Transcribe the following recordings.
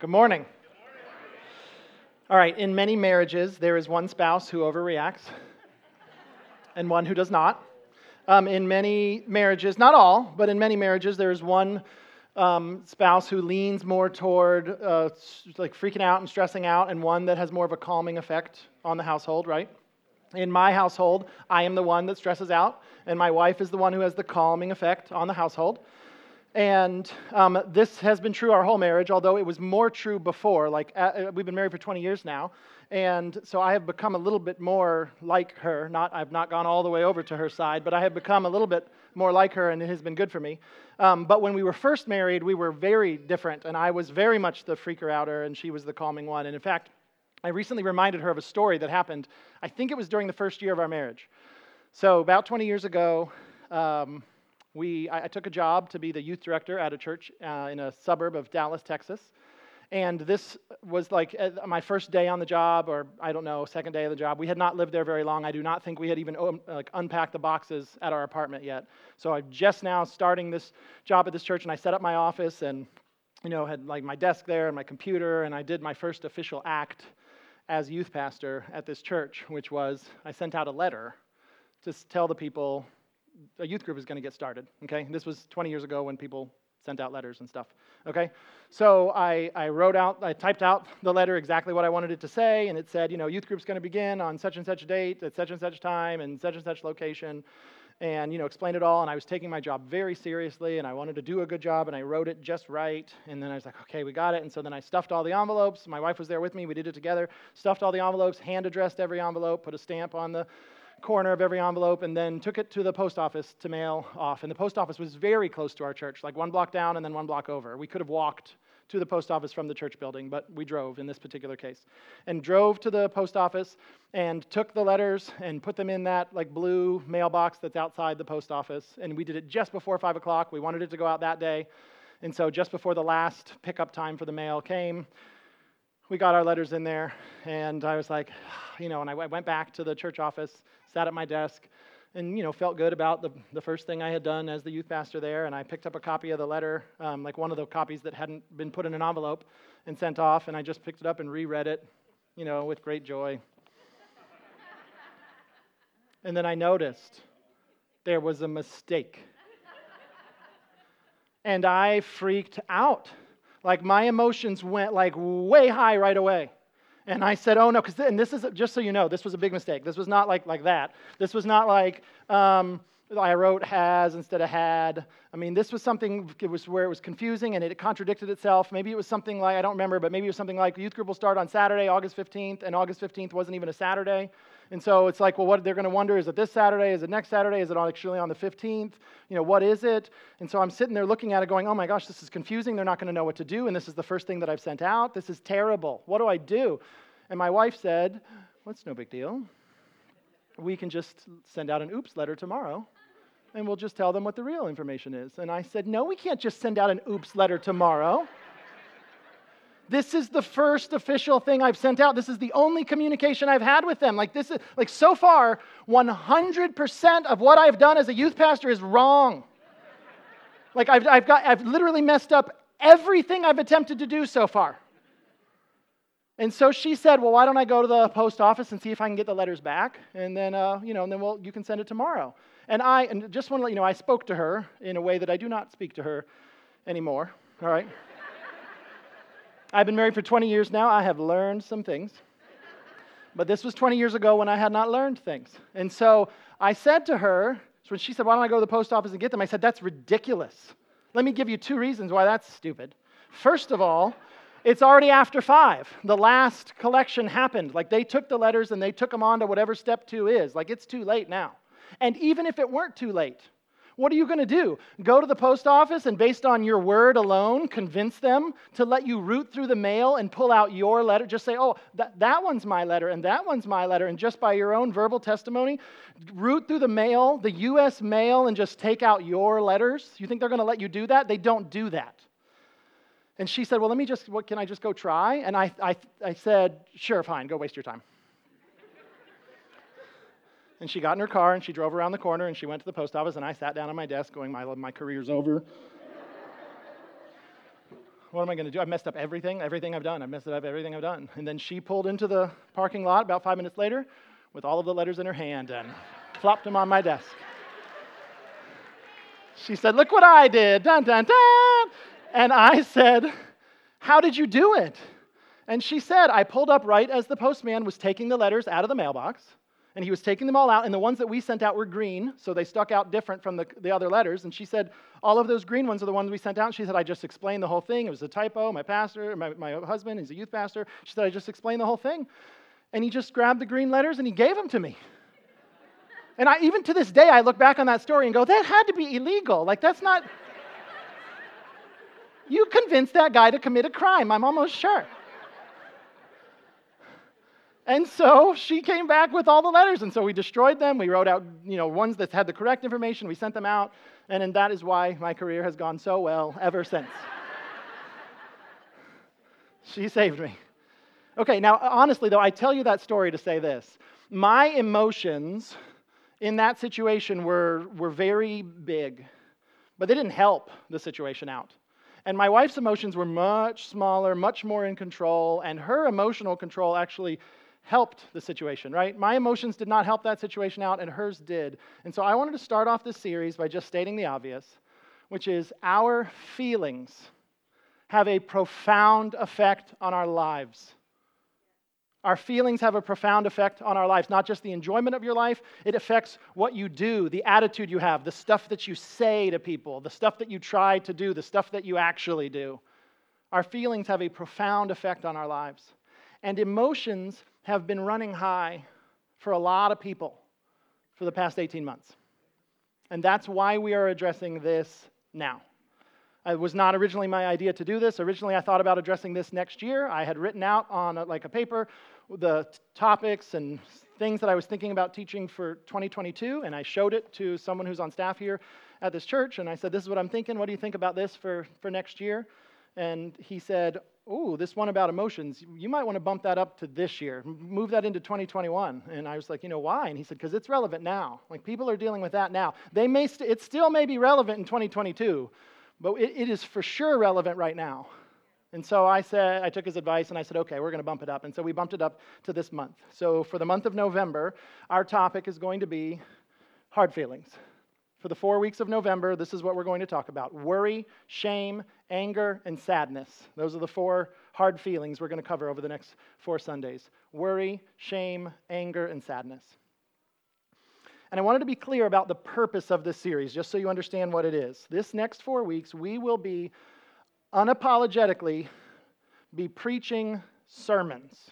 Good morning. All right, in many marriages, there is one spouse who overreacts and one who does not. Um, in many marriages, not all, but in many marriages, there is one um, spouse who leans more toward uh, like freaking out and stressing out, and one that has more of a calming effect on the household, right? In my household, I am the one that stresses out, and my wife is the one who has the calming effect on the household. And um, this has been true our whole marriage, although it was more true before. Like, uh, uh, we've been married for 20 years now. And so I have become a little bit more like her. Not, I've not gone all the way over to her side, but I have become a little bit more like her, and it has been good for me. Um, but when we were first married, we were very different, and I was very much the freaker outer, and she was the calming one. And in fact, I recently reminded her of a story that happened, I think it was during the first year of our marriage. So, about 20 years ago, um, we, I, I, took a job to be the youth director at a church uh, in a suburb of Dallas, Texas. And this was like uh, my first day on the job, or I don't know, second day of the job. We had not lived there very long. I do not think we had even um, like, unpacked the boxes at our apartment yet. So I'm just now starting this job at this church, and I set up my office and you know had like my desk there and my computer, and I did my first official act as youth pastor at this church, which was I sent out a letter to tell the people a youth group is going to get started. Okay, this was 20 years ago when people sent out letters and stuff. Okay, so I, I wrote out, I typed out the letter exactly what I wanted it to say, and it said, you know, youth group's going to begin on such and such date at such and such time and such and such location, and you know, explained it all. And I was taking my job very seriously, and I wanted to do a good job, and I wrote it just right. And then I was like, okay, we got it. And so then I stuffed all the envelopes. My wife was there with me. We did it together. Stuffed all the envelopes, hand addressed every envelope, put a stamp on the corner of every envelope and then took it to the post office to mail off. And the post office was very close to our church, like one block down and then one block over. We could have walked to the post office from the church building, but we drove in this particular case. And drove to the post office and took the letters and put them in that like blue mailbox that's outside the post office. And we did it just before five o'clock. We wanted it to go out that day. And so just before the last pickup time for the mail came, we got our letters in there, and I was like, you know, and I went back to the church office, sat at my desk, and you know, felt good about the, the first thing I had done as the youth pastor there. And I picked up a copy of the letter, um, like one of the copies that hadn't been put in an envelope and sent off, and I just picked it up and reread it, you know, with great joy. and then I noticed there was a mistake. and I freaked out. Like my emotions went like way high right away. And I said, oh no, because and this is just so you know, this was a big mistake. This was not like like that. This was not like um, I wrote has instead of had. I mean, this was something it was where it was confusing and it contradicted itself. Maybe it was something like I don't remember, but maybe it was something like youth group will start on Saturday, August 15th, and August 15th wasn't even a Saturday. And so it's like, well, what they're going to wonder is it this Saturday? Is it next Saturday? Is it actually on the 15th? You know, what is it? And so I'm sitting there looking at it going, oh my gosh, this is confusing. They're not going to know what to do. And this is the first thing that I've sent out. This is terrible. What do I do? And my wife said, well, it's no big deal. We can just send out an oops letter tomorrow and we'll just tell them what the real information is. And I said, no, we can't just send out an oops letter tomorrow. This is the first official thing I've sent out. This is the only communication I've had with them. Like this is like so far 100% of what I've done as a youth pastor is wrong. Like I've, I've got I've literally messed up everything I've attempted to do so far. And so she said, "Well, why don't I go to the post office and see if I can get the letters back, and then uh, you know, and then we'll you can send it tomorrow." And I and just want to let you know, I spoke to her in a way that I do not speak to her anymore. All right. I've been married for 20 years now. I have learned some things. But this was 20 years ago when I had not learned things. And so I said to her, when she said, Why don't I go to the post office and get them? I said, That's ridiculous. Let me give you two reasons why that's stupid. First of all, it's already after five. The last collection happened. Like they took the letters and they took them on to whatever step two is. Like it's too late now. And even if it weren't too late, what are you going to do? Go to the post office and, based on your word alone, convince them to let you root through the mail and pull out your letter? Just say, oh, that, that one's my letter and that one's my letter. And just by your own verbal testimony, root through the mail, the U.S. mail, and just take out your letters? You think they're going to let you do that? They don't do that. And she said, well, let me just, what, can I just go try? And I, I, I said, sure, fine, go waste your time. And she got in her car and she drove around the corner and she went to the post office and I sat down on my desk going, my, my career's over. What am I going to do? I've messed up everything, everything I've done. I've messed up everything I've done. And then she pulled into the parking lot about five minutes later with all of the letters in her hand and flopped them on my desk. She said, Look what I did. Dun, dun, dun. And I said, How did you do it? And she said, I pulled up right as the postman was taking the letters out of the mailbox and he was taking them all out, and the ones that we sent out were green, so they stuck out different from the, the other letters. And she said, All of those green ones are the ones we sent out. And she said, I just explained the whole thing. It was a typo. My pastor, my, my husband, he's a youth pastor. She said, I just explained the whole thing. And he just grabbed the green letters and he gave them to me. And I, even to this day, I look back on that story and go, that had to be illegal. Like, that's not. you convinced that guy to commit a crime, I'm almost sure. And so she came back with all the letters. And so we destroyed them. We wrote out, you know, ones that had the correct information. We sent them out. And, and that is why my career has gone so well ever since. she saved me. Okay, now, honestly, though, I tell you that story to say this. My emotions in that situation were, were very big, but they didn't help the situation out. And my wife's emotions were much smaller, much more in control, and her emotional control actually helped the situation, right? My emotions did not help that situation out, and hers did. And so I wanted to start off this series by just stating the obvious, which is our feelings have a profound effect on our lives. Our feelings have a profound effect on our lives, not just the enjoyment of your life, it affects what you do, the attitude you have, the stuff that you say to people, the stuff that you try to do, the stuff that you actually do. Our feelings have a profound effect on our lives. And emotions have been running high for a lot of people for the past 18 months. And that's why we are addressing this now. It was not originally my idea to do this. Originally, I thought about addressing this next year. I had written out on a, like a paper the t- topics and things that I was thinking about teaching for 2022, and I showed it to someone who's on staff here at this church. And I said, This is what I'm thinking. What do you think about this for, for next year? And he said, oh, this one about emotions, you might want to bump that up to this year, move that into 2021. And I was like, you know, why? And he said, because it's relevant now. Like people are dealing with that now. They may st- it still may be relevant in 2022, but it, it is for sure relevant right now. And so I said, I took his advice and I said, okay, we're going to bump it up. And so we bumped it up to this month. So for the month of November, our topic is going to be hard feelings. For the four weeks of November, this is what we're going to talk about worry, shame, anger, and sadness. Those are the four hard feelings we're going to cover over the next four Sundays worry, shame, anger, and sadness. And I wanted to be clear about the purpose of this series, just so you understand what it is. This next four weeks, we will be unapologetically be preaching sermons.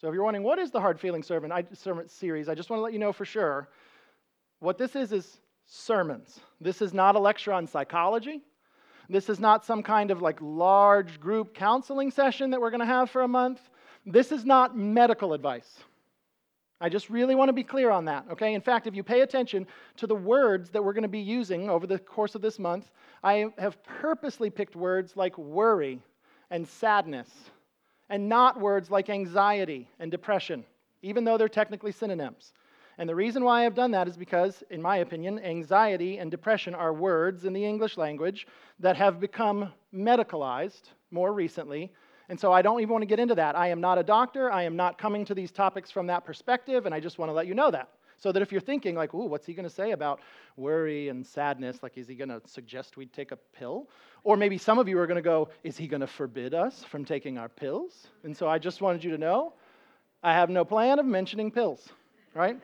So if you're wondering, what is the hard feeling sermon, I, sermon series, I just want to let you know for sure. What this is is sermons. This is not a lecture on psychology. This is not some kind of like large group counseling session that we're going to have for a month. This is not medical advice. I just really want to be clear on that, okay? In fact, if you pay attention to the words that we're going to be using over the course of this month, I have purposely picked words like worry and sadness, and not words like anxiety and depression, even though they're technically synonyms. And the reason why I've done that is because, in my opinion, anxiety and depression are words in the English language that have become medicalized more recently. And so I don't even want to get into that. I am not a doctor. I am not coming to these topics from that perspective, and I just want to let you know that. So that if you're thinking, like, ooh, what's he going to say about worry and sadness? Like, is he going to suggest we take a pill? Or maybe some of you are going to go, is he going to forbid us from taking our pills? And so I just wanted you to know I have no plan of mentioning pills, right?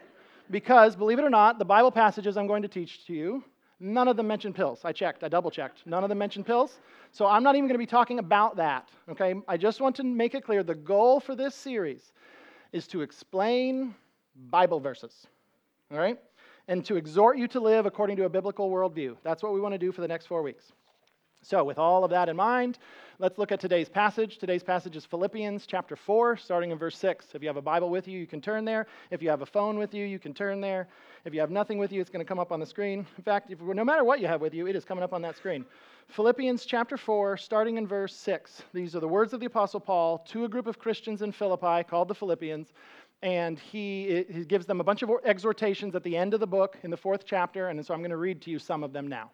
Because, believe it or not, the Bible passages I'm going to teach to you, none of them mention pills. I checked, I double checked. None of them mention pills. So I'm not even going to be talking about that, okay? I just want to make it clear the goal for this series is to explain Bible verses, all right? And to exhort you to live according to a biblical worldview. That's what we want to do for the next four weeks. So, with all of that in mind, let's look at today's passage. Today's passage is Philippians chapter 4, starting in verse 6. If you have a Bible with you, you can turn there. If you have a phone with you, you can turn there. If you have nothing with you, it's going to come up on the screen. In fact, if, no matter what you have with you, it is coming up on that screen. Philippians chapter 4, starting in verse 6. These are the words of the Apostle Paul to a group of Christians in Philippi called the Philippians. And he, he gives them a bunch of exhortations at the end of the book in the fourth chapter. And so I'm going to read to you some of them now.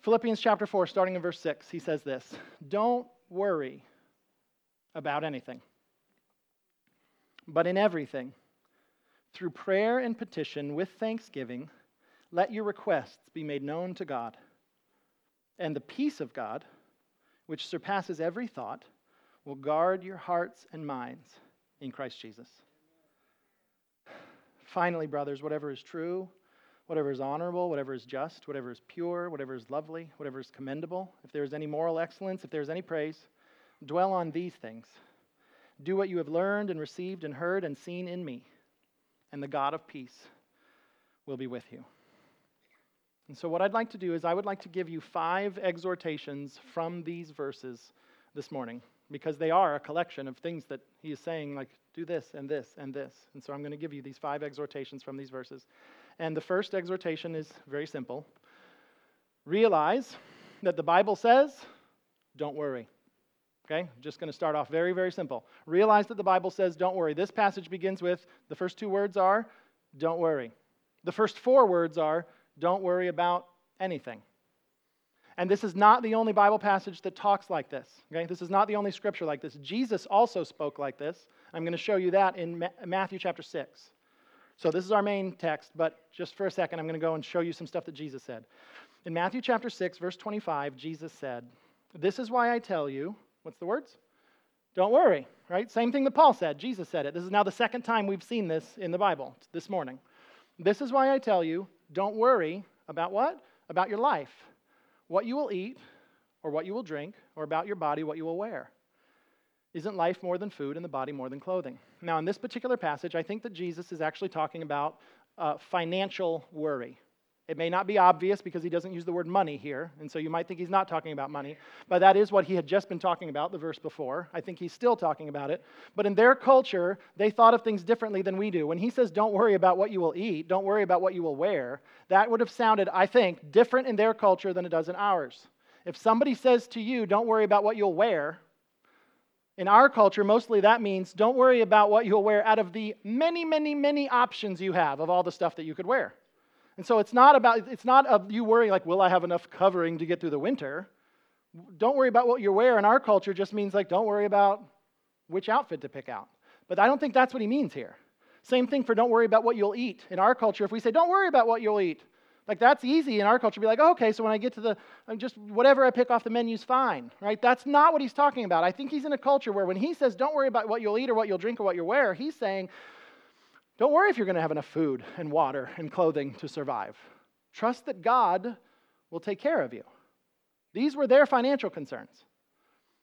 Philippians chapter 4, starting in verse 6, he says this Don't worry about anything, but in everything, through prayer and petition with thanksgiving, let your requests be made known to God. And the peace of God, which surpasses every thought, will guard your hearts and minds in Christ Jesus. Finally, brothers, whatever is true, whatever is honorable, whatever is just, whatever is pure, whatever is lovely, whatever is commendable, if there is any moral excellence, if there is any praise, dwell on these things. Do what you have learned and received and heard and seen in me, and the God of peace will be with you. And so, what I'd like to do is, I would like to give you five exhortations from these verses this morning because they are a collection of things that he is saying, like, do this and this and this. And so, I'm going to give you these five exhortations from these verses. And the first exhortation is very simple realize that the Bible says, don't worry. Okay, just going to start off very, very simple. Realize that the Bible says, don't worry. This passage begins with the first two words are, don't worry. The first four words are, don't worry about anything. And this is not the only Bible passage that talks like this. Okay? This is not the only scripture like this. Jesus also spoke like this. I'm going to show you that in Matthew chapter 6. So this is our main text, but just for a second, I'm going to go and show you some stuff that Jesus said. In Matthew chapter 6, verse 25, Jesus said, This is why I tell you, what's the words? Don't worry, right? Same thing that Paul said. Jesus said it. This is now the second time we've seen this in the Bible this morning. This is why I tell you, don't worry about what? About your life, what you will eat, or what you will drink, or about your body, what you will wear. Isn't life more than food and the body more than clothing? Now, in this particular passage, I think that Jesus is actually talking about uh, financial worry. It may not be obvious because he doesn't use the word money here, and so you might think he's not talking about money, but that is what he had just been talking about the verse before. I think he's still talking about it. But in their culture, they thought of things differently than we do. When he says, Don't worry about what you will eat, don't worry about what you will wear, that would have sounded, I think, different in their culture than it does in ours. If somebody says to you, Don't worry about what you'll wear, in our culture, mostly that means don't worry about what you'll wear out of the many, many, many options you have of all the stuff that you could wear. And so it's not about, it's not of you worrying like, will I have enough covering to get through the winter? Don't worry about what you wear in our culture just means like, don't worry about which outfit to pick out. But I don't think that's what he means here. Same thing for don't worry about what you'll eat. In our culture, if we say, don't worry about what you'll eat, like that's easy in our culture. Be like, oh, okay, so when I get to the, uh, just whatever I pick off the menu's fine, right? That's not what he's talking about. I think he's in a culture where when he says, don't worry about what you'll eat or what you'll drink or what you'll wear, he's saying, don't worry if you're going to have enough food and water and clothing to survive. Trust that God will take care of you. These were their financial concerns.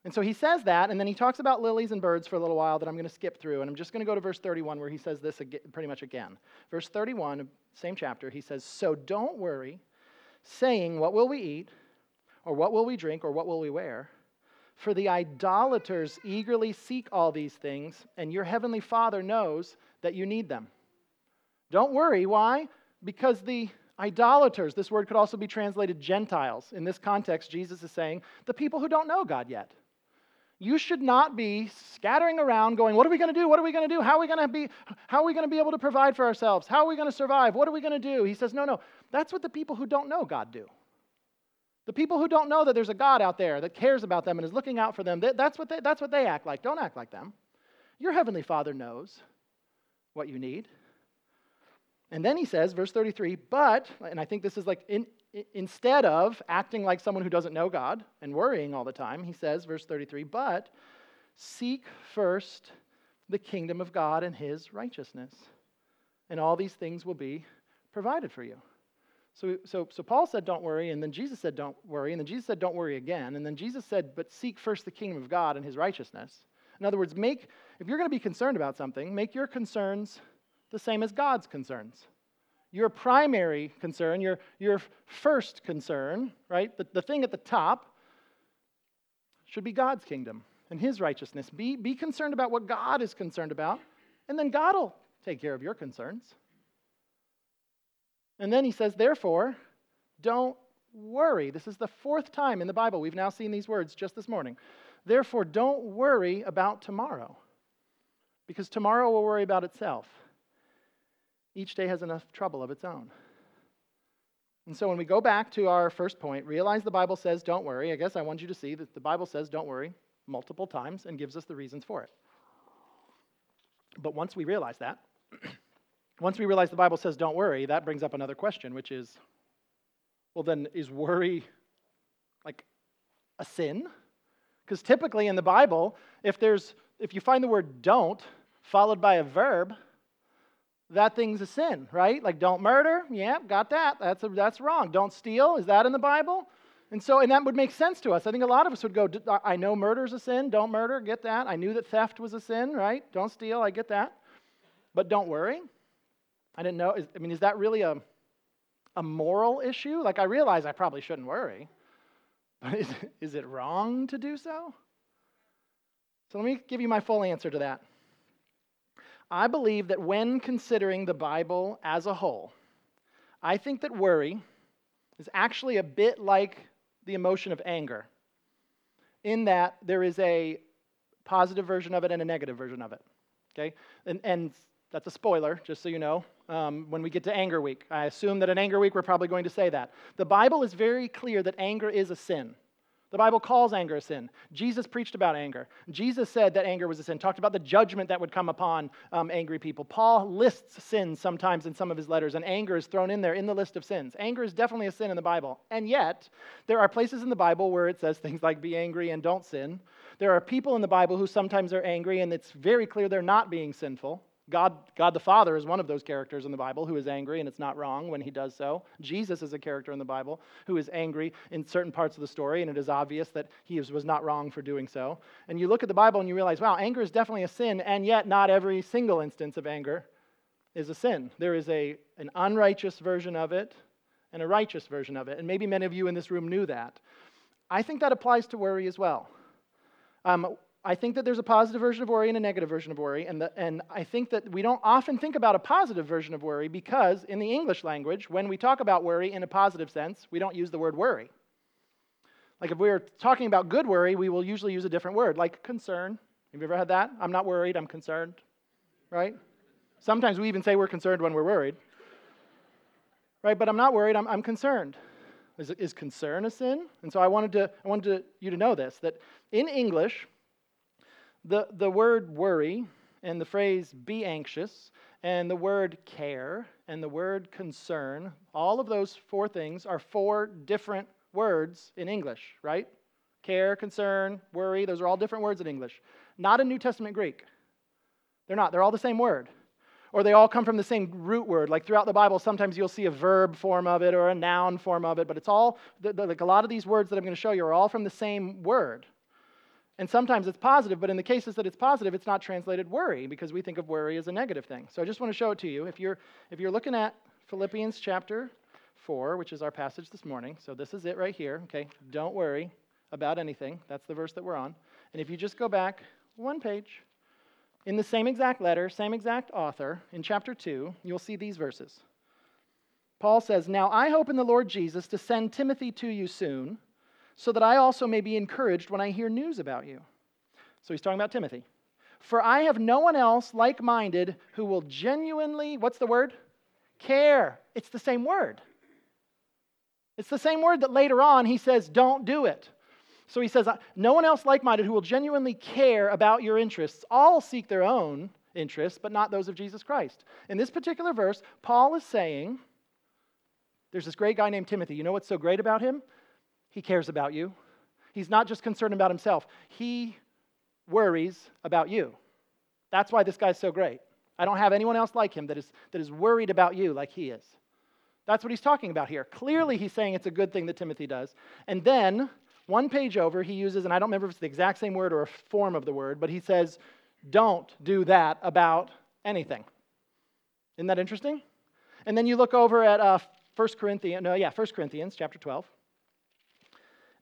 And so he says that, and then he talks about lilies and birds for a little while that I'm going to skip through. And I'm just going to go to verse 31 where he says this pretty much again. Verse 31, same chapter, he says, So don't worry, saying, What will we eat, or what will we drink, or what will we wear? For the idolaters eagerly seek all these things, and your heavenly Father knows that you need them. Don't worry. Why? Because the idolaters, this word could also be translated Gentiles. In this context, Jesus is saying the people who don't know God yet. You should not be scattering around going, what are we going to do? What are we going to do? How are we going to be how are we going to be able to provide for ourselves? How are we going to survive? What are we going to do? He says, "No, no. That's what the people who don't know God do." The people who don't know that there's a God out there that cares about them and is looking out for them, that's what they, that's what they act like. Don't act like them. Your heavenly Father knows what you need. And then he says, verse 33, but, and I think this is like, in, instead of acting like someone who doesn't know God and worrying all the time, he says, verse 33, but seek first the kingdom of God and his righteousness, and all these things will be provided for you. So, so, so Paul said, Don't worry, and then Jesus said, Don't worry, and then Jesus said, Don't worry again, and then Jesus said, But seek first the kingdom of God and his righteousness. In other words, make, if you're going to be concerned about something, make your concerns the same as God's concerns. Your primary concern, your, your first concern, right, the, the thing at the top, should be God's kingdom and his righteousness. Be, be concerned about what God is concerned about, and then God will take care of your concerns. And then he says, therefore, don't worry. This is the fourth time in the Bible we've now seen these words just this morning. Therefore, don't worry about tomorrow, because tomorrow will worry about itself. Each day has enough trouble of its own. And so when we go back to our first point, realize the Bible says don't worry. I guess I want you to see that the Bible says don't worry multiple times and gives us the reasons for it. But once we realize that, once we realize the Bible says don't worry, that brings up another question, which is well, then is worry like a sin? Because typically in the Bible, if there's if you find the word don't followed by a verb, that thing's a sin, right? Like don't murder, yeah, got that. That's a, that's wrong. Don't steal, is that in the Bible? And so, and that would make sense to us. I think a lot of us would go, I know murder's a sin, don't murder, get that. I knew that theft was a sin, right? Don't steal, I get that. But don't worry. I didn't know. I mean, is that really a, a moral issue? Like, I realize I probably shouldn't worry, but is, is it wrong to do so? So, let me give you my full answer to that. I believe that when considering the Bible as a whole, I think that worry is actually a bit like the emotion of anger, in that there is a positive version of it and a negative version of it. Okay? And, and that's a spoiler, just so you know. Um, when we get to anger week, I assume that in anger week we're probably going to say that. The Bible is very clear that anger is a sin. The Bible calls anger a sin. Jesus preached about anger. Jesus said that anger was a sin, talked about the judgment that would come upon um, angry people. Paul lists sins sometimes in some of his letters, and anger is thrown in there in the list of sins. Anger is definitely a sin in the Bible. And yet, there are places in the Bible where it says things like be angry and don't sin. There are people in the Bible who sometimes are angry, and it's very clear they're not being sinful. God, God the Father is one of those characters in the Bible who is angry, and it's not wrong when he does so. Jesus is a character in the Bible who is angry in certain parts of the story, and it is obvious that he was not wrong for doing so. And you look at the Bible and you realize, wow, anger is definitely a sin, and yet not every single instance of anger is a sin. There is a, an unrighteous version of it and a righteous version of it. And maybe many of you in this room knew that. I think that applies to worry as well. Um, I think that there's a positive version of worry and a negative version of worry, and, the, and I think that we don't often think about a positive version of worry because in the English language, when we talk about worry in a positive sense, we don't use the word worry. Like if we were talking about good worry, we will usually use a different word, like concern. Have you ever had that? I'm not worried, I'm concerned, right? Sometimes we even say we're concerned when we're worried, right? But I'm not worried, I'm, I'm concerned. Is, is concern a sin? And so I wanted, to, I wanted to, you to know this that in English, the, the word worry and the phrase be anxious and the word care and the word concern, all of those four things are four different words in English, right? Care, concern, worry, those are all different words in English. Not in New Testament Greek. They're not, they're all the same word. Or they all come from the same root word. Like throughout the Bible, sometimes you'll see a verb form of it or a noun form of it, but it's all, like a lot of these words that I'm going to show you are all from the same word. And sometimes it's positive, but in the cases that it's positive, it's not translated worry because we think of worry as a negative thing. So I just want to show it to you. If you're, if you're looking at Philippians chapter 4, which is our passage this morning, so this is it right here, okay? Don't worry about anything. That's the verse that we're on. And if you just go back one page, in the same exact letter, same exact author, in chapter 2, you'll see these verses. Paul says, Now I hope in the Lord Jesus to send Timothy to you soon so that I also may be encouraged when I hear news about you. So he's talking about Timothy. For I have no one else like minded who will genuinely, what's the word? Care. It's the same word. It's the same word that later on he says, don't do it. So he says, no one else like minded who will genuinely care about your interests. All seek their own interests, but not those of Jesus Christ. In this particular verse, Paul is saying, there's this great guy named Timothy. You know what's so great about him? He cares about you. He's not just concerned about himself, he worries about you. That's why this guy's so great. I don't have anyone else like him that is, that is worried about you like he is. That's what he's talking about here. Clearly, he's saying it's a good thing that Timothy does. And then, one page over, he uses, and I don't remember if it's the exact same word or a form of the word, but he says, don't do that about anything. Isn't that interesting? And then you look over at uh, 1 Corinthians, no, yeah, 1 Corinthians chapter 12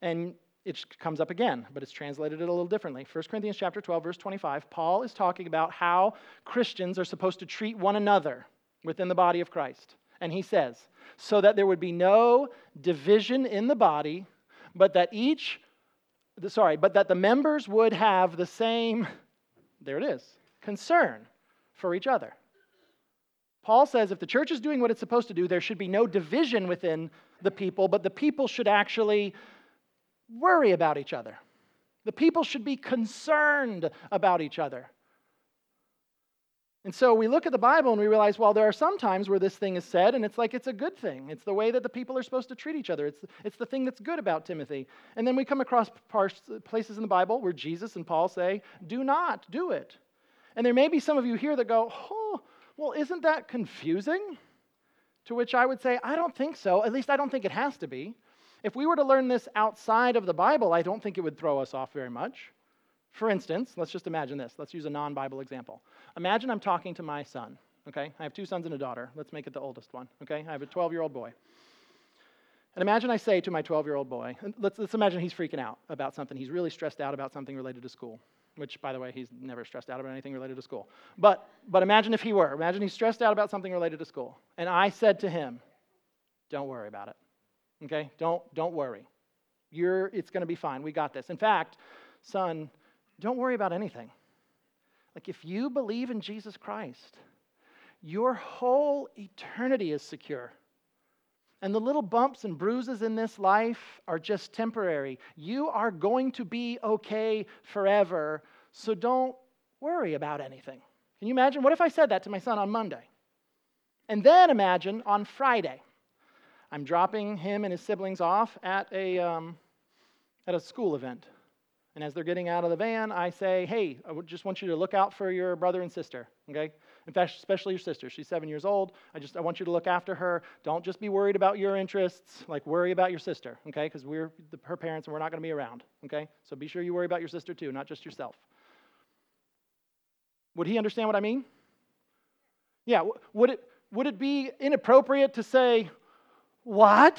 and it comes up again, but it's translated it a little differently. 1 Corinthians chapter 12 verse 25, Paul is talking about how Christians are supposed to treat one another within the body of Christ. And he says, so that there would be no division in the body, but that each sorry, but that the members would have the same there it is, concern for each other. Paul says if the church is doing what it's supposed to do, there should be no division within the people, but the people should actually worry about each other. The people should be concerned about each other. And so we look at the Bible and we realize, well, there are some times where this thing is said, and it's like it's a good thing. It's the way that the people are supposed to treat each other. It's, it's the thing that's good about Timothy. And then we come across places in the Bible where Jesus and Paul say, do not do it. And there may be some of you here that go, oh, well, isn't that confusing? To which I would say, I don't think so. At least I don't think it has to be. If we were to learn this outside of the Bible, I don't think it would throw us off very much. For instance, let's just imagine this. Let's use a non Bible example. Imagine I'm talking to my son, okay? I have two sons and a daughter. Let's make it the oldest one, okay? I have a 12 year old boy. And imagine I say to my 12 year old boy, let's, let's imagine he's freaking out about something. He's really stressed out about something related to school, which, by the way, he's never stressed out about anything related to school. But, but imagine if he were. Imagine he's stressed out about something related to school. And I said to him, don't worry about it, okay? Don't, don't worry. You're, it's going to be fine. We got this. In fact, son, don't worry about anything. Like, if you believe in Jesus Christ, your whole eternity is secure. And the little bumps and bruises in this life are just temporary. You are going to be okay forever, so don't worry about anything. Can you imagine? What if I said that to my son on Monday? And then imagine on Friday, I'm dropping him and his siblings off at a, um, at a school event. And as they're getting out of the van, I say, hey, I just want you to look out for your brother and sister, okay? In fact, especially your sister. She's seven years old. I just I want you to look after her. Don't just be worried about your interests, like worry about your sister, okay? Because we're the, her parents and we're not going to be around, okay? So be sure you worry about your sister too, not just yourself. Would he understand what I mean? Yeah. Would it would it be inappropriate to say, "What,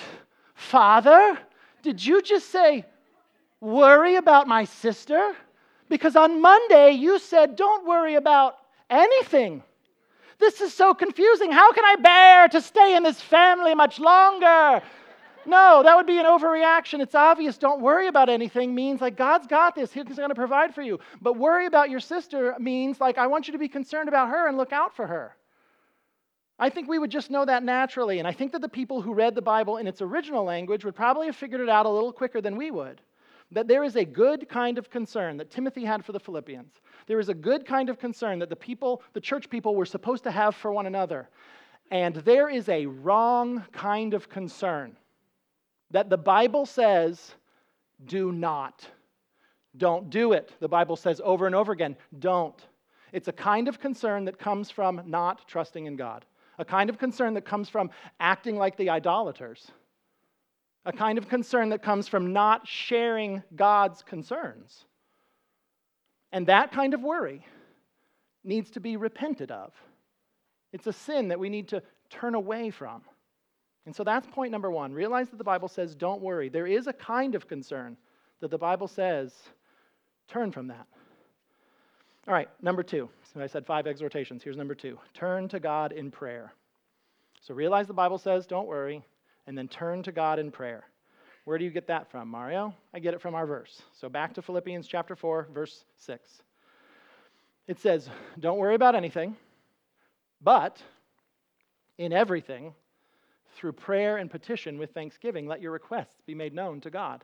Father? Did you just say?" worry about my sister? Because on Monday you said, don't worry about anything. This is so confusing. How can I bear to stay in this family much longer? No, that would be an overreaction. It's obvious. Don't worry about anything means like God's got this. He's going to provide for you. But worry about your sister means like I want you to be concerned about her and look out for her. I think we would just know that naturally. And I think that the people who read the Bible in its original language would probably have figured it out a little quicker than we would that there is a good kind of concern that Timothy had for the Philippians. There is a good kind of concern that the people, the church people, were supposed to have for one another. And there is a wrong kind of concern that the Bible says, do not. Don't do it. The Bible says over and over again, don't. It's a kind of concern that comes from not trusting in God, a kind of concern that comes from acting like the idolaters a kind of concern that comes from not sharing God's concerns. And that kind of worry needs to be repented of. It's a sin that we need to turn away from. And so that's point number one. Realize that the Bible says, don't worry. There is a kind of concern that the Bible says, turn from that. All right, number two. So I said five exhortations. Here's number two turn to God in prayer. So realize the Bible says, don't worry and then turn to God in prayer. Where do you get that from, Mario? I get it from our verse. So back to Philippians chapter 4, verse 6. It says, Don't worry about anything, but in everything, through prayer and petition with thanksgiving, let your requests be made known to God.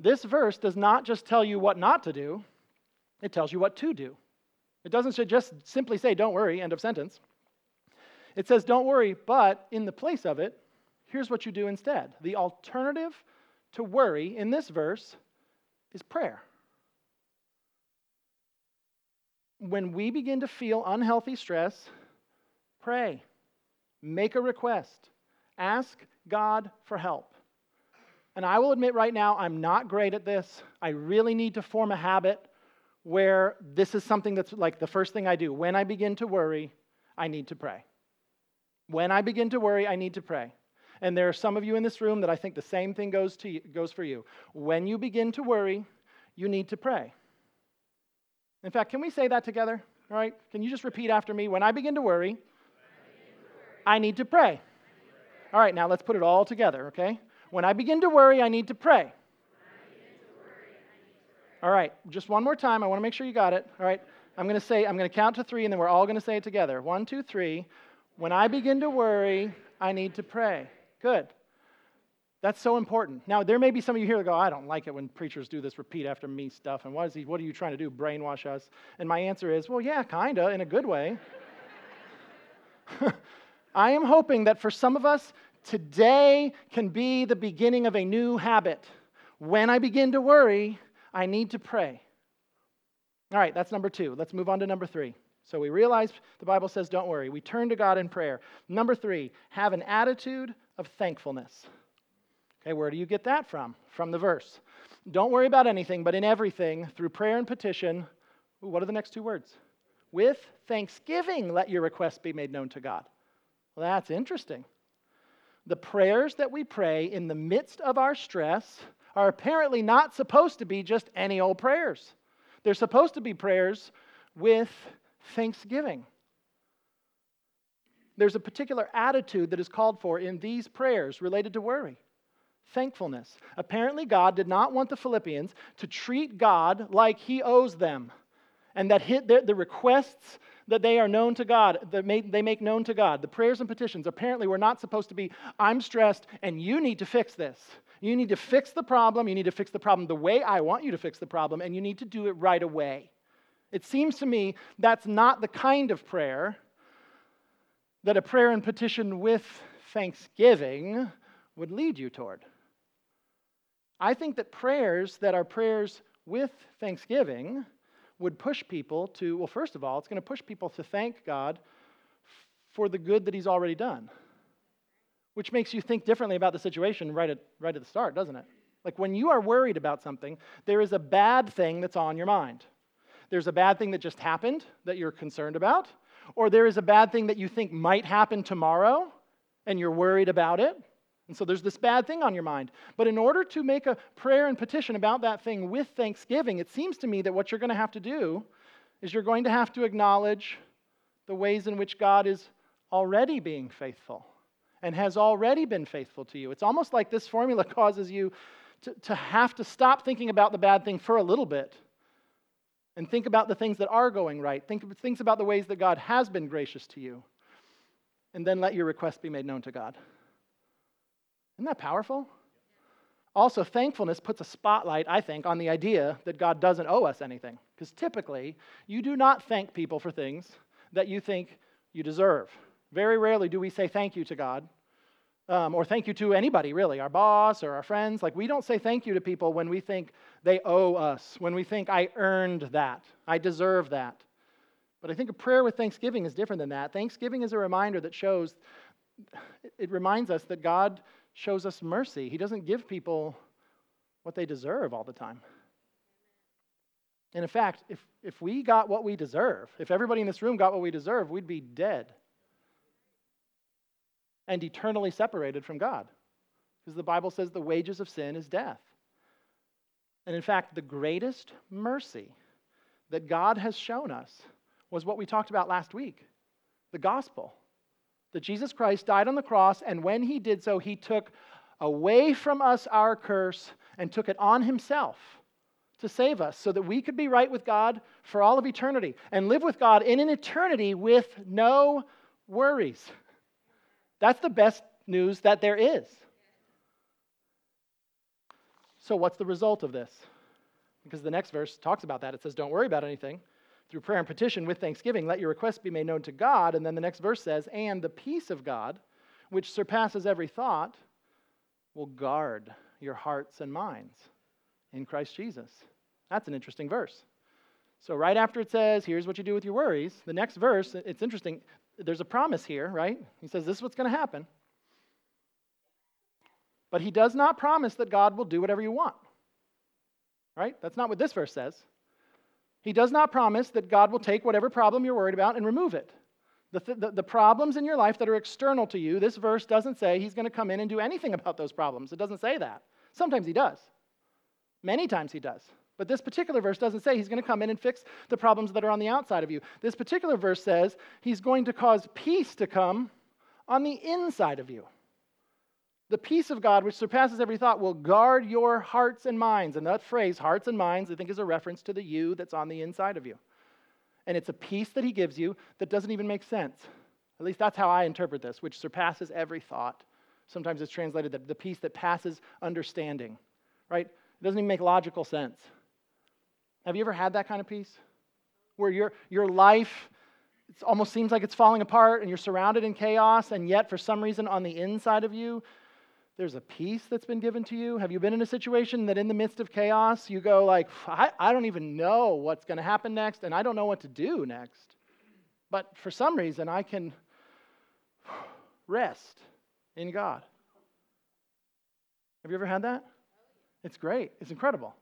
This verse does not just tell you what not to do, it tells you what to do. It doesn't just simply say, Don't worry, end of sentence. It says, Don't worry, but in the place of it, Here's what you do instead the alternative to worry in this verse is prayer. When we begin to feel unhealthy stress, pray, make a request, ask God for help. And I will admit right now, I'm not great at this. I really need to form a habit where this is something that's like the first thing I do. When I begin to worry, I need to pray. When I begin to worry, I need to pray. And there are some of you in this room that I think the same thing goes, to you, goes for you. When you begin to worry, you need to pray. In fact, can we say that together? All right? Can you just repeat after me? When I begin to worry, I need to pray. All right, now let's put it all together, okay? When I begin to worry, I need to pray. All right, just one more time. I want to make sure you got it. All right, I'm going to say, I'm going to count to three, and then we're all going to say it together. One, two, three. When I begin to worry, I need to pray. Good. That's so important. Now, there may be some of you here that go, I don't like it when preachers do this repeat after me stuff. And what, is he, what are you trying to do? Brainwash us? And my answer is, well, yeah, kind of, in a good way. I am hoping that for some of us, today can be the beginning of a new habit. When I begin to worry, I need to pray. All right, that's number two. Let's move on to number three. So we realize the Bible says, don't worry. We turn to God in prayer. Number three, have an attitude of thankfulness. Okay, where do you get that from? From the verse. Don't worry about anything, but in everything, through prayer and petition, ooh, what are the next two words? With thanksgiving, let your requests be made known to God. Well, that's interesting. The prayers that we pray in the midst of our stress are apparently not supposed to be just any old prayers. They're supposed to be prayers with thanksgiving. There's a particular attitude that is called for in these prayers related to worry thankfulness. Apparently, God did not want the Philippians to treat God like he owes them, and that hit the requests that they are known to God, that they make known to God, the prayers and petitions, apparently were not supposed to be, I'm stressed and you need to fix this. You need to fix the problem. You need to fix the problem the way I want you to fix the problem, and you need to do it right away. It seems to me that's not the kind of prayer that a prayer and petition with thanksgiving would lead you toward. I think that prayers that are prayers with thanksgiving would push people to, well, first of all, it's going to push people to thank God for the good that He's already done, which makes you think differently about the situation right at, right at the start, doesn't it? Like when you are worried about something, there is a bad thing that's on your mind. There's a bad thing that just happened that you're concerned about, or there is a bad thing that you think might happen tomorrow and you're worried about it. And so there's this bad thing on your mind. But in order to make a prayer and petition about that thing with thanksgiving, it seems to me that what you're going to have to do is you're going to have to acknowledge the ways in which God is already being faithful and has already been faithful to you. It's almost like this formula causes you to, to have to stop thinking about the bad thing for a little bit and think about the things that are going right. Think, think about the ways that God has been gracious to you. And then let your request be made known to God. Isn't that powerful? Also, thankfulness puts a spotlight, I think, on the idea that God doesn't owe us anything. Because typically, you do not thank people for things that you think you deserve. Very rarely do we say thank you to God, um, or thank you to anybody, really, our boss or our friends. Like, we don't say thank you to people when we think they owe us, when we think I earned that, I deserve that. But I think a prayer with thanksgiving is different than that. Thanksgiving is a reminder that shows, it reminds us that God shows us mercy. He doesn't give people what they deserve all the time. And in fact, if, if we got what we deserve, if everybody in this room got what we deserve, we'd be dead and eternally separated from God. Because the Bible says the wages of sin is death. And in fact, the greatest mercy that God has shown us was what we talked about last week the gospel that Jesus Christ died on the cross, and when he did so, he took away from us our curse and took it on himself to save us so that we could be right with God for all of eternity and live with God in an eternity with no worries. That's the best news that there is. So, what's the result of this? Because the next verse talks about that. It says, Don't worry about anything through prayer and petition with thanksgiving, let your requests be made known to God. And then the next verse says, And the peace of God, which surpasses every thought, will guard your hearts and minds in Christ Jesus. That's an interesting verse. So, right after it says, Here's what you do with your worries, the next verse, it's interesting. There's a promise here, right? He says, This is what's going to happen. But he does not promise that God will do whatever you want. Right? That's not what this verse says. He does not promise that God will take whatever problem you're worried about and remove it. The, th- the, the, problems in your life that are external to you, this verse doesn't say he's going to come in and do anything about those problems. It doesn't say that. Sometimes he does. Many times he does. But this particular verse doesn't say he's going to come in and fix the problems that are on the outside of you. This particular verse says he's going to cause peace to come on the inside of you. The peace of God, which surpasses every thought, will guard your hearts and minds. And that phrase, hearts and minds, I think is a reference to the you that's on the inside of you. And it's a peace that He gives you that doesn't even make sense. At least that's how I interpret this, which surpasses every thought sometimes it's translated that the peace that passes understanding, right? It doesn't even make logical sense. Have you ever had that kind of peace? Where your, your life almost seems like it's falling apart and you're surrounded in chaos, and yet for some reason on the inside of you, there's a peace that's been given to you? Have you been in a situation that in the midst of chaos, you go like, I, I don't even know what's going to happen next, and I don't know what to do next. But for some reason, I can rest in God. Have you ever had that? It's great. It's incredible.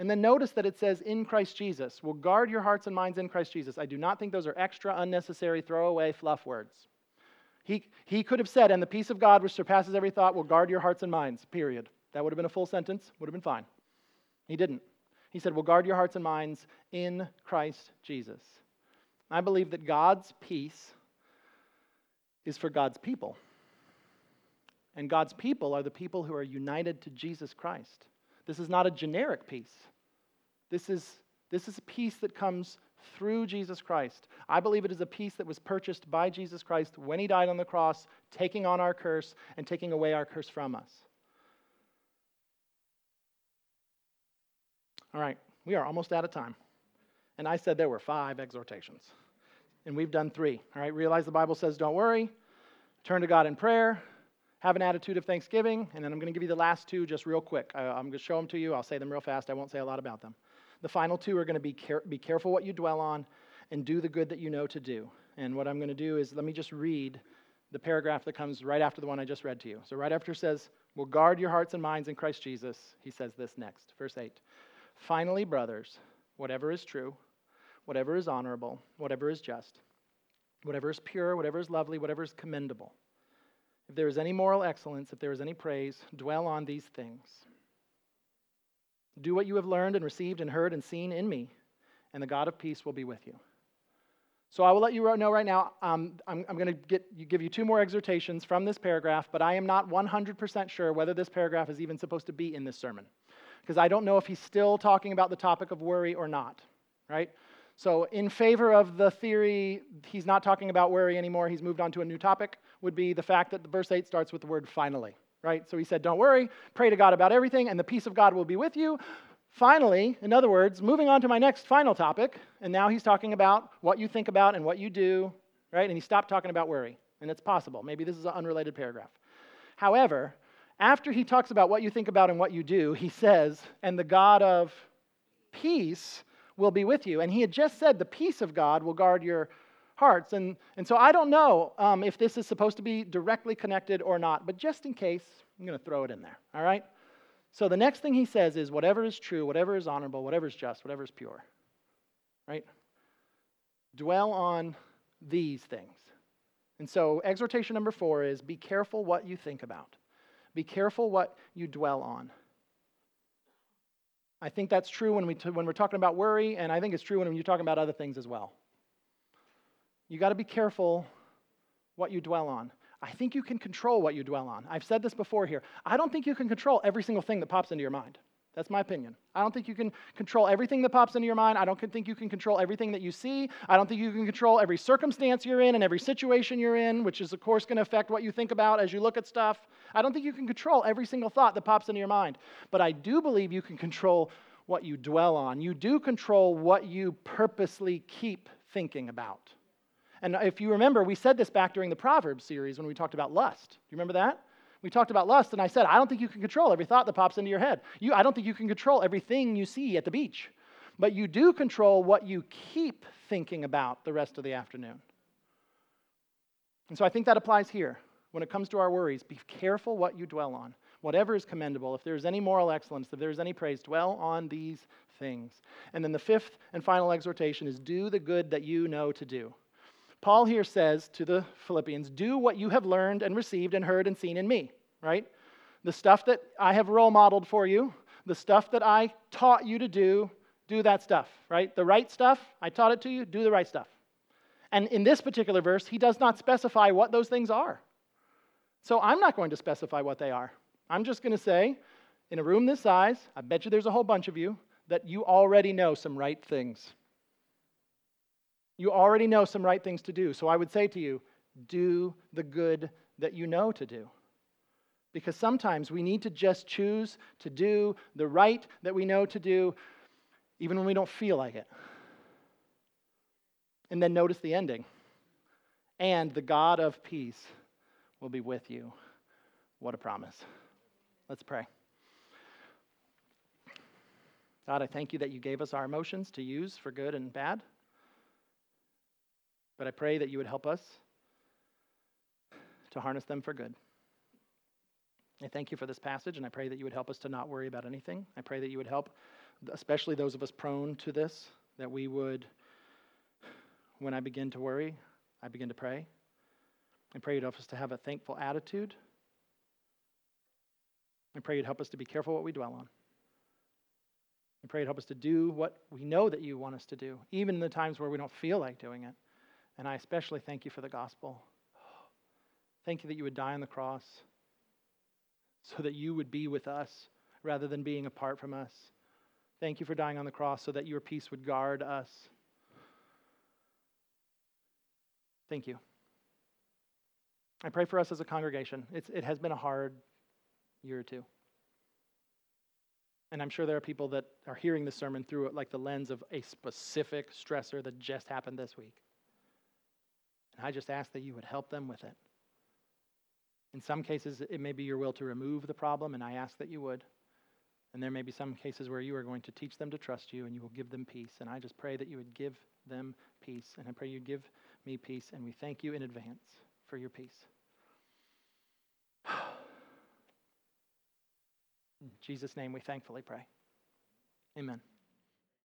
And then notice that it says in Christ Jesus. Will guard your hearts and minds in Christ Jesus. I do not think those are extra, unnecessary, throwaway fluff words. He, he could have said, and the peace of God which surpasses every thought will guard your hearts and minds, period. That would have been a full sentence, would have been fine. He didn't. He said, will guard your hearts and minds in Christ Jesus. I believe that God's peace is for God's people. And God's people are the people who are united to Jesus Christ. This is not a generic peace. This is, this is a peace that comes through Jesus Christ. I believe it is a peace that was purchased by Jesus Christ when he died on the cross, taking on our curse and taking away our curse from us. All right, we are almost out of time. And I said there were five exhortations. And we've done three. All right, realize the Bible says don't worry, turn to God in prayer, have an attitude of thanksgiving, and then I'm going to give you the last two just real quick. I, am going to show them to you. I'll say them real fast. I won't say a lot about them. The final two are going to be care- be careful what you dwell on and do the good that you know to do. And what I'm going to do is let me just read the paragraph that comes right after the one I just read to you. So, right after it says, Will guard your hearts and minds in Christ Jesus, he says this next. Verse 8 Finally, brothers, whatever is true, whatever is honorable, whatever is just, whatever is pure, whatever is lovely, whatever is commendable, if there is any moral excellence, if there is any praise, dwell on these things. Do what you have learned and received and heard and seen in me, and the God of peace will be with you. So I will let you know right now, um, I'm, I'm going to give you two more exhortations from this paragraph, but I am not 100% sure whether this paragraph is even supposed to be in this sermon. Because I don't know if he's still talking about the topic of worry or not, right? So, in favor of the theory, he's not talking about worry anymore, he's moved on to a new topic, would be the fact that the verse 8 starts with the word finally right? So he said, Don't worry, pray to God about everything, and the peace of God will be with you. Finally, in other words, moving on to my next final topic, and now he's talking about what you think about and what you do, right? And he stopped talking about worry, and it's possible. Maybe this is an unrelated paragraph. However, after he talks about what you think about and what you do, he says, And the God of peace will be with you. And he had just said, The peace of God will guard your hearts. And, and so I don't know um, if this is supposed to be directly connected or not, but just in case, I'm going to throw it in there, all right? So the next thing he says is whatever is true, whatever is honorable, whatever is just, whatever is pure, right? Dwell on these things. And so exhortation number four is be careful what you think about, be careful what you dwell on. I think that's true when, we t- when we're talking about worry, and I think it's true when you're talking about other things as well you got to be careful what you dwell on. I think you can control what you dwell on. I've said this before here. I don't think you can control every single thing that pops into your mind. That's my opinion. I don't think you can control everything that pops into your mind. I don't think you can control everything that you see. I don't think you can control every circumstance you're in and every situation you're in, which is, of course, going to affect what you think about as you look at stuff. I don't think you can control every single thought that pops into your mind. But I do believe you can control what you dwell on. You do control what you purposely keep thinking about. And if you remember, we said this back during the Proverbs series when we talked about lust. Do you remember that? We talked about lust, and I said, I don't think you can control every thought that pops into your head. You, I don't think you can control everything you see at the beach. But you do control what you keep thinking about the rest of the afternoon. And so I think that applies here. When it comes to our worries, be careful what you dwell on. Whatever is commendable, if there's any moral excellence, if there's any praise, dwell on these things. And then the fifth and final exhortation is do the good that you know to do. Paul here says to the Philippians, Do what you have learned and received and heard and seen in me, right? The stuff that I have role modeled for you, the stuff that I taught you to do, do that stuff, right? The right stuff, I taught it to you, do the right stuff. And in this particular verse, he does not specify what those things are. So I'm not going to specify what they are. I'm just going to say, in a room this size, I bet you there's a whole bunch of you that you already know some right things you already know some right things to do. So I would say to you, do the good that you know to do. Because sometimes we need to just choose to do the right that we know to do, even when we don't feel like it. And then notice the ending. And the God of peace will be with you. What a promise. Let's pray. God, I thank you that you gave us our emotions to use for good and bad. But I pray that you would help us to harness them for good. I thank you for this passage, and I pray that you would help us to not worry about anything. I pray that you would help, especially those of us prone to this, that we would, when I begin to worry, I begin to pray. I pray you'd help us to have a thankful attitude. I pray you'd help us to be careful what we dwell on. I pray you'd help us to do what we know that you want us to do, even in the times where we don't feel like doing it. And I especially thank you for the gospel. Thank you that you would die on the cross so that you would be with us rather than being apart from us. Thank you for dying on the cross so that your peace would guard us. Thank you. I pray for us as a congregation. It's, it has been a hard year or two. And I'm sure there are people that are hearing the sermon through it like the lens of a specific stressor that just happened this week. And I just ask that you would help them with it. In some cases, it may be your will to remove the problem, and I ask that you would. And there may be some cases where you are going to teach them to trust you and you will give them peace. And I just pray that you would give them peace. And I pray you'd give me peace. And we thank you in advance for your peace. In Jesus' name, we thankfully pray. Amen.